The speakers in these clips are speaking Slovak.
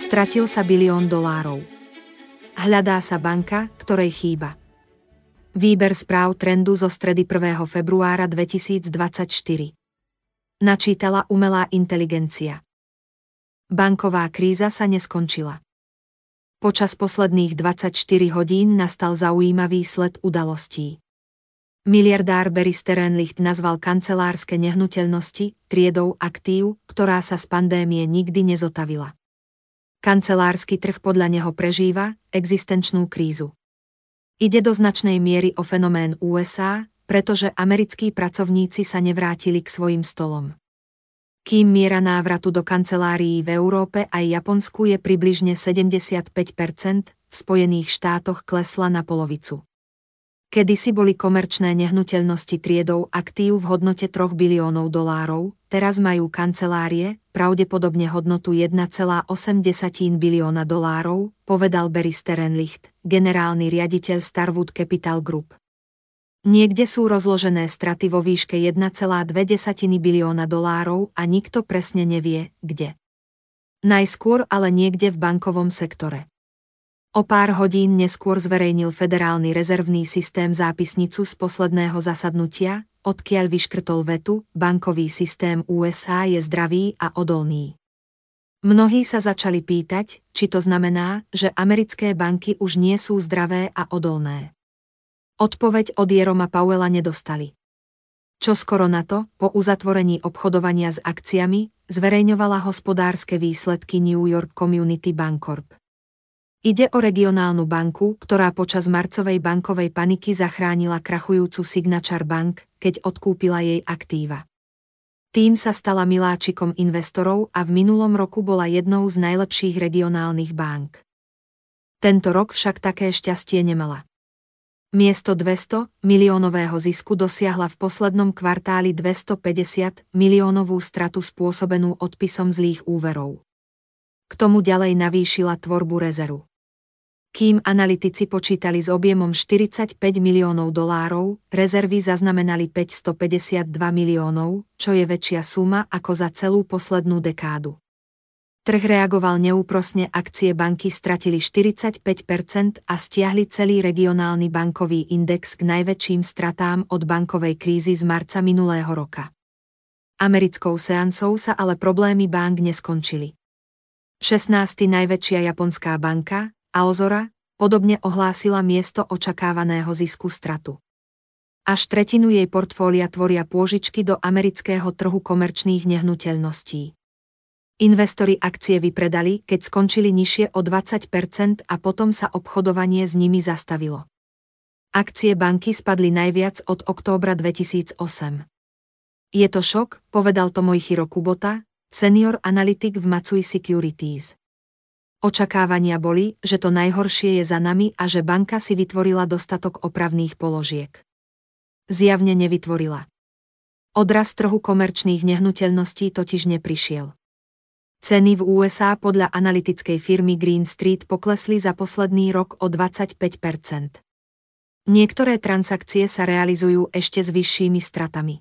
Stratil sa bilión dolárov. Hľadá sa banka, ktorej chýba. Výber správ trendu zo stredy 1. februára 2024. Načítala umelá inteligencia. Banková kríza sa neskončila. Počas posledných 24 hodín nastal zaujímavý sled udalostí. Miliardár Barry Sterenlicht nazval kancelárske nehnuteľnosti triedou aktív, ktorá sa z pandémie nikdy nezotavila. Kancelársky trh podľa neho prežíva existenčnú krízu. Ide do značnej miery o fenomén USA, pretože americkí pracovníci sa nevrátili k svojim stolom. Kým miera návratu do kancelárií v Európe aj Japonsku je približne 75%, v Spojených štátoch klesla na polovicu. Kedysi boli komerčné nehnuteľnosti triedou aktív v hodnote 3 biliónov dolárov, teraz majú kancelárie, pravdepodobne hodnotu 1,8 bilióna dolárov, povedal Barry Sterenlicht, generálny riaditeľ Starwood Capital Group. Niekde sú rozložené straty vo výške 1,2 bilióna dolárov a nikto presne nevie, kde. Najskôr ale niekde v bankovom sektore. O pár hodín neskôr zverejnil Federálny rezervný systém zápisnicu z posledného zasadnutia, odkiaľ vyškrtol vetu, bankový systém USA je zdravý a odolný. Mnohí sa začali pýtať, či to znamená, že americké banky už nie sú zdravé a odolné. Odpoveď od Jeroma Powella nedostali. Čo skoro na to, po uzatvorení obchodovania s akciami, zverejňovala hospodárske výsledky New York Community Bancorp. Ide o regionálnu banku, ktorá počas marcovej bankovej paniky zachránila krachujúcu Signature Bank, keď odkúpila jej aktíva. Tým sa stala miláčikom investorov a v minulom roku bola jednou z najlepších regionálnych bank. Tento rok však také šťastie nemala. Miesto 200 miliónového zisku dosiahla v poslednom kvartáli 250 miliónovú stratu spôsobenú odpisom zlých úverov. K tomu ďalej navýšila tvorbu rezervu. Kým analytici počítali s objemom 45 miliónov dolárov, rezervy zaznamenali 552 miliónov, čo je väčšia suma ako za celú poslednú dekádu. Trh reagoval neúprosne, akcie banky stratili 45% a stiahli celý regionálny bankový index k najväčším stratám od bankovej krízy z marca minulého roka. Americkou seansou sa ale problémy bank neskončili. 16. najväčšia japonská banka, Aozora, podobne ohlásila miesto očakávaného zisku stratu. Až tretinu jej portfólia tvoria pôžičky do amerického trhu komerčných nehnuteľností. Investori akcie vypredali, keď skončili nižšie o 20% a potom sa obchodovanie s nimi zastavilo. Akcie banky spadli najviac od októbra 2008. Je to šok, povedal Tomoichiro Kubota, senior analytik v Matsui Securities. Očakávania boli, že to najhoršie je za nami a že banka si vytvorila dostatok opravných položiek. Zjavne nevytvorila. Odraz trhu komerčných nehnuteľností totiž neprišiel. Ceny v USA podľa analytickej firmy Green Street poklesli za posledný rok o 25% Niektoré transakcie sa realizujú ešte s vyššími stratami.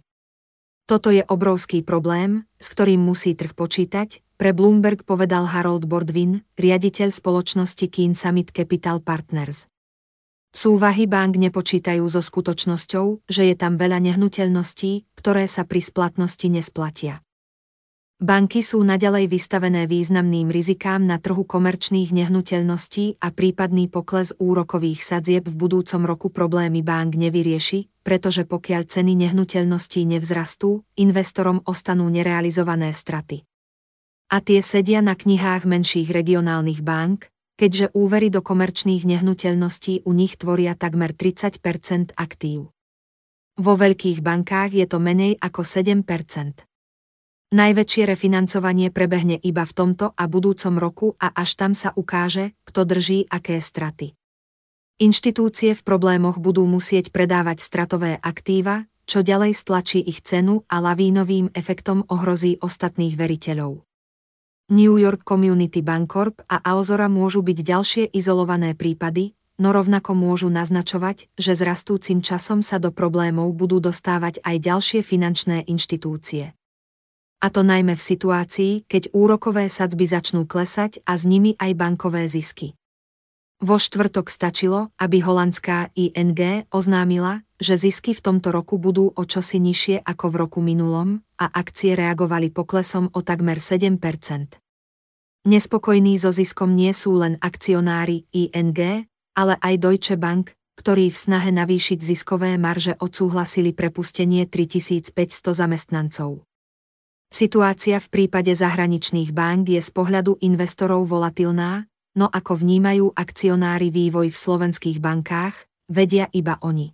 Toto je obrovský problém, s ktorým musí trh počítať, pre Bloomberg povedal Harold Bordwin, riaditeľ spoločnosti Keen Summit Capital Partners. Súvahy bank nepočítajú so skutočnosťou, že je tam veľa nehnuteľností, ktoré sa pri splatnosti nesplatia. Banky sú naďalej vystavené významným rizikám na trhu komerčných nehnuteľností a prípadný pokles úrokových sadzieb v budúcom roku problémy bank nevyrieši, pretože pokiaľ ceny nehnuteľností nevzrastú, investorom ostanú nerealizované straty. A tie sedia na knihách menších regionálnych bank, keďže úvery do komerčných nehnuteľností u nich tvoria takmer 30% aktív. Vo veľkých bankách je to menej ako 7% Najväčšie refinancovanie prebehne iba v tomto a budúcom roku a až tam sa ukáže, kto drží aké straty. Inštitúcie v problémoch budú musieť predávať stratové aktíva, čo ďalej stlačí ich cenu a lavínovým efektom ohrozí ostatných veriteľov. New York Community Bancorp a Aozora môžu byť ďalšie izolované prípady, no rovnako môžu naznačovať, že s rastúcim časom sa do problémov budú dostávať aj ďalšie finančné inštitúcie. A to najmä v situácii, keď úrokové sadzby začnú klesať a s nimi aj bankové zisky. Vo štvrtok stačilo, aby holandská ING oznámila, že zisky v tomto roku budú o čosi nižšie ako v roku minulom a akcie reagovali poklesom o takmer 7% Nespokojní so ziskom nie sú len akcionári ING, ale aj Deutsche Bank, ktorí v snahe navýšiť ziskové marže odsúhlasili prepustenie 3500 zamestnancov. Situácia v prípade zahraničných bank je z pohľadu investorov volatilná, no ako vnímajú akcionári vývoj v slovenských bankách, vedia iba oni.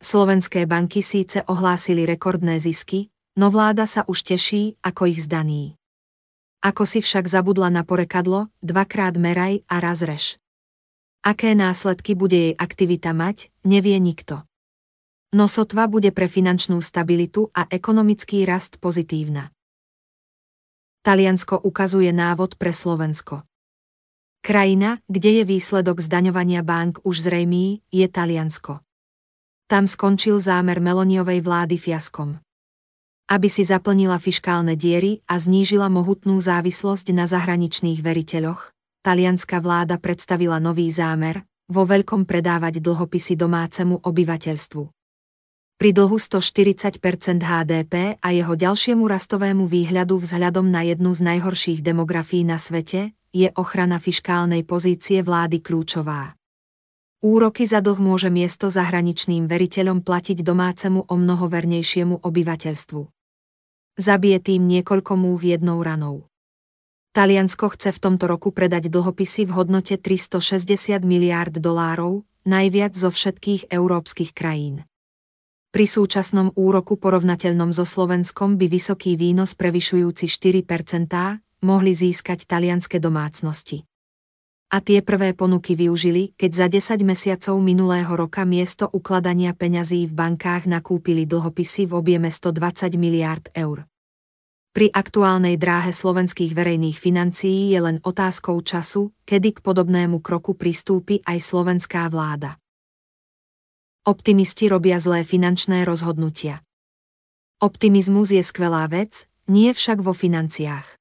Slovenské banky síce ohlásili rekordné zisky, no vláda sa už teší, ako ich zdaní. Ako si však zabudla na porekadlo, dvakrát meraj a raz reš. Aké následky bude jej aktivita mať, nevie nikto. No sotva bude pre finančnú stabilitu a ekonomický rast pozitívna. Taliansko ukazuje návod pre Slovensko. Krajina, kde je výsledok zdaňovania bank už zrejmý, je Taliansko. Tam skončil zámer Meloniovej vlády fiaskom. Aby si zaplnila fiškálne diery a znížila mohutnú závislosť na zahraničných veriteľoch, talianská vláda predstavila nový zámer, vo veľkom predávať dlhopisy domácemu obyvateľstvu. Pri dlhu 140% HDP a jeho ďalšiemu rastovému výhľadu vzhľadom na jednu z najhorších demografií na svete, je ochrana fiškálnej pozície vlády kľúčová. Úroky za dlh môže miesto zahraničným veriteľom platiť domácemu o mnoho vernejšiemu obyvateľstvu. Zabije tým niekoľko múv jednou ranou. Taliansko chce v tomto roku predať dlhopisy v hodnote 360 miliárd dolárov, najviac zo všetkých európskych krajín. Pri súčasnom úroku porovnateľnom so Slovenskom by vysoký výnos prevyšujúci 4 mohli získať talianske domácnosti. A tie prvé ponuky využili, keď za 10 mesiacov minulého roka miesto ukladania peňazí v bankách nakúpili dlhopisy v objeme 120 miliárd eur. Pri aktuálnej dráhe slovenských verejných financií je len otázkou času, kedy k podobnému kroku pristúpi aj slovenská vláda. Optimisti robia zlé finančné rozhodnutia. Optimizmus je skvelá vec, nie však vo financiách.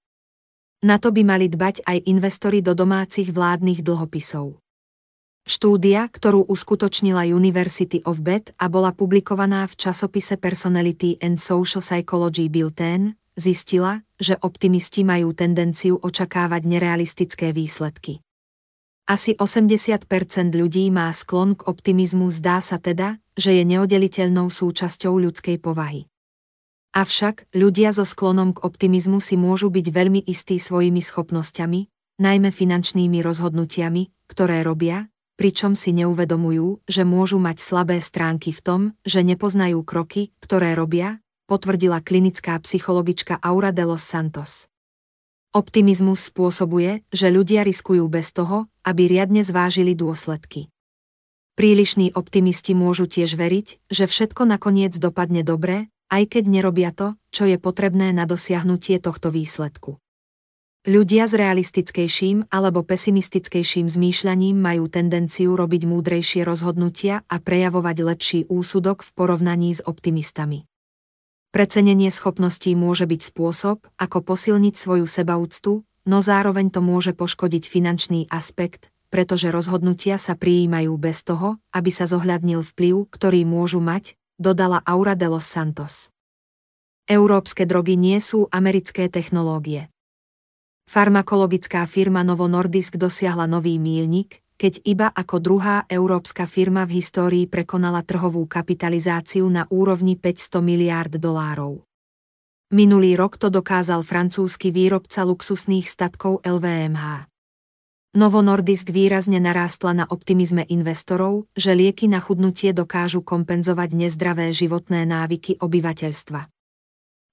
Na to by mali dbať aj investori do domácich vládnych dlhopisov. Štúdia, ktorú uskutočnila University of Bath a bola publikovaná v časopise Personality and Social Psychology Bulletin, zistila, že optimisti majú tendenciu očakávať nerealistické výsledky. Asi 80% ľudí má sklon k optimizmu, zdá sa teda, že je neoddeliteľnou súčasťou ľudskej povahy. Avšak, ľudia so sklonom k optimizmu si môžu byť veľmi istí svojimi schopnosťami, najmä finančnými rozhodnutiami, ktoré robia, pričom si neuvedomujú, že môžu mať slabé stránky v tom, že nepoznajú kroky, ktoré robia, potvrdila klinická psychologička Aura de los Santos. Optimizmus spôsobuje, že ľudia riskujú bez toho, aby riadne zvážili dôsledky. Prílišní optimisti môžu tiež veriť, že všetko nakoniec dopadne dobre, aj keď nerobia to, čo je potrebné na dosiahnutie tohto výsledku. Ľudia s realistickejším alebo pesimistickejším zmýšľaním majú tendenciu robiť múdrejšie rozhodnutia a prejavovať lepší úsudok v porovnaní s optimistami. Precenenie schopností môže byť spôsob, ako posilniť svoju sebaúctu, no zároveň to môže poškodiť finančný aspekt, pretože rozhodnutia sa prijímajú bez toho, aby sa zohľadnil vplyv, ktorý môžu mať, dodala Aura de los Santos. Európske drogy nie sú americké technológie. Farmakologická firma Novo Nordisk dosiahla nový mílnik, keď iba ako druhá európska firma v histórii prekonala trhovú kapitalizáciu na úrovni 500 miliárd dolárov. Minulý rok to dokázal francúzsky výrobca luxusných statkov LVMH. Novo Nordisk výrazne narástla na optimizme investorov, že lieky na chudnutie dokážu kompenzovať nezdravé životné návyky obyvateľstva.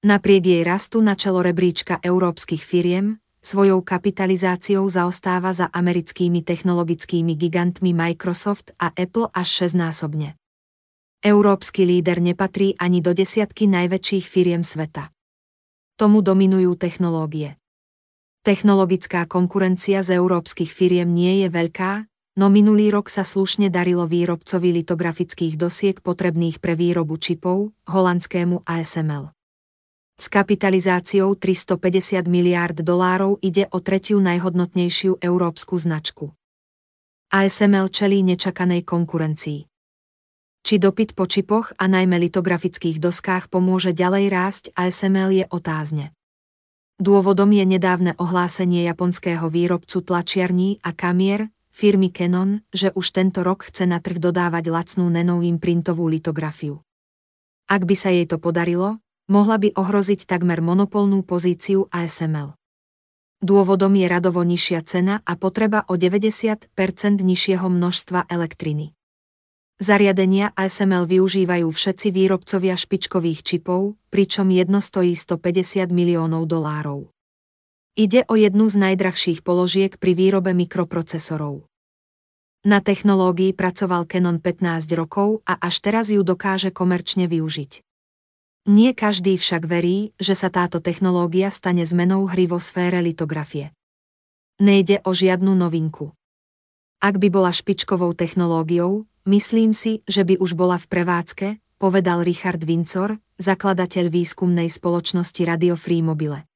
Napriek jej rastu na čelo rebríčka európskych firiem, svojou kapitalizáciou zaostáva za americkými technologickými gigantmi Microsoft a Apple až šestnásobne. Európsky líder nepatrí ani do desiatky najväčších firiem sveta. Tomu dominujú technológie. Technologická konkurencia z európskych firiem nie je veľká, no minulý rok sa slušne darilo výrobcovi litografických dosiek potrebných pre výrobu čipov, holandskému ASML. S kapitalizáciou 350 miliárd dolárov ide o tretiu najhodnotnejšiu európsku značku. ASML čelí nečakanej konkurencii. Či dopyt po čipoch a najmä litografických doskách pomôže ďalej rásť ASML je otázne. Dôvodom je nedávne ohlásenie japonského výrobcu tlačiarní a kamier, firmy Canon, že už tento rok chce na trh dodávať lacnú nenovým printovú litografiu. Ak by sa jej to podarilo, mohla by ohroziť takmer monopolnú pozíciu ASML. Dôvodom je radovo nižšia cena a potreba o 90% nižšieho množstva elektriny. Zariadenia ASML využívajú všetci výrobcovia špičkových čipov, pričom jedno stojí 150 miliónov dolárov. Ide o jednu z najdrahších položiek pri výrobe mikroprocesorov. Na technológii pracoval Canon 15 rokov a až teraz ju dokáže komerčne využiť. Nie každý však verí, že sa táto technológia stane zmenou hry vo sfére litografie. Nejde o žiadnu novinku. Ak by bola špičkovou technológiou, Myslím si, že by už bola v prevádzke, povedal Richard Vincor, zakladateľ výskumnej spoločnosti Radio Free Mobile.